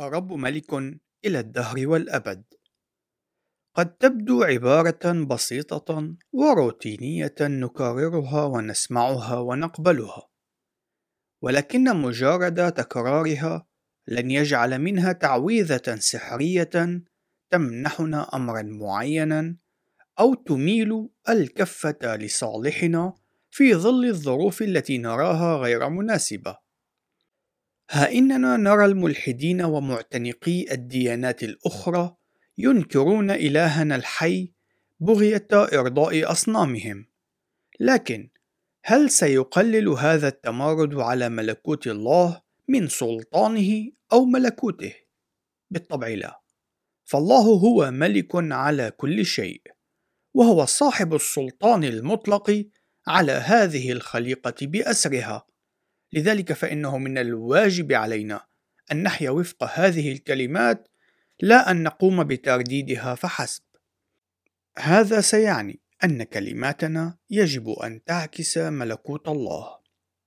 الرب ملك إلى الدهر والأبد. قد تبدو عبارة بسيطة وروتينية نكررها ونسمعها ونقبلها ولكن مجرد تكرارها لن يجعل منها تعويذة سحرية تمنحنا أمرا معينا أو تميل الكفة لصالحنا في ظل الظروف التي نراها غير مناسبة. ها إننا نرى الملحدين ومعتنقي الديانات الأخرى ينكرون إلهنا الحي بغية إرضاء أصنامهم، لكن هل سيقلل هذا التمارد على ملكوت الله من سلطانه أو ملكوته؟ بالطبع لا، فالله هو ملك على كل شيء، وهو صاحب السلطان المطلق على هذه الخليقة بأسرها. لذلك فإنه من الواجب علينا أن نحيا وفق هذه الكلمات لا أن نقوم بترديدها فحسب. هذا سيعني أن كلماتنا يجب أن تعكس ملكوت الله،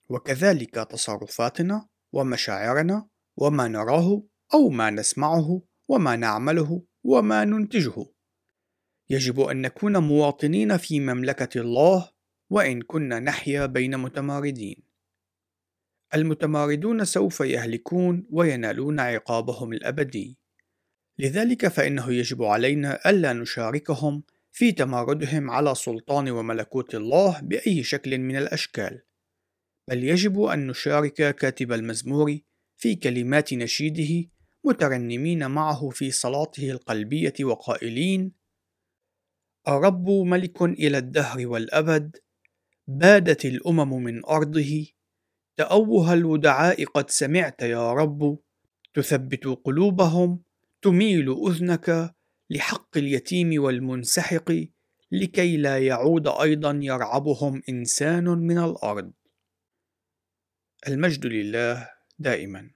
وكذلك تصرفاتنا ومشاعرنا وما نراه أو ما نسمعه وما نعمله وما ننتجه. يجب أن نكون مواطنين في مملكة الله وإن كنا نحيا بين متماردين. المتماردون سوف يهلكون وينالون عقابهم الأبدي. لذلك فإنه يجب علينا ألا نشاركهم في تماردهم على سلطان وملكوت الله بأي شكل من الأشكال. بل يجب أن نشارك كاتب المزمور في كلمات نشيده مترنمين معه في صلاته القلبية وقائلين الرب ملك إلى الدهر والأبد بادت الأمم من أرضه تأوه الودعاء قد سمعت يا رب. تثبت قلوبهم تميل أذنك لحق اليتيم والمنسحق لكي لا يعود أيضا يرعبهم إنسان من الأرض. المجد لله دائما.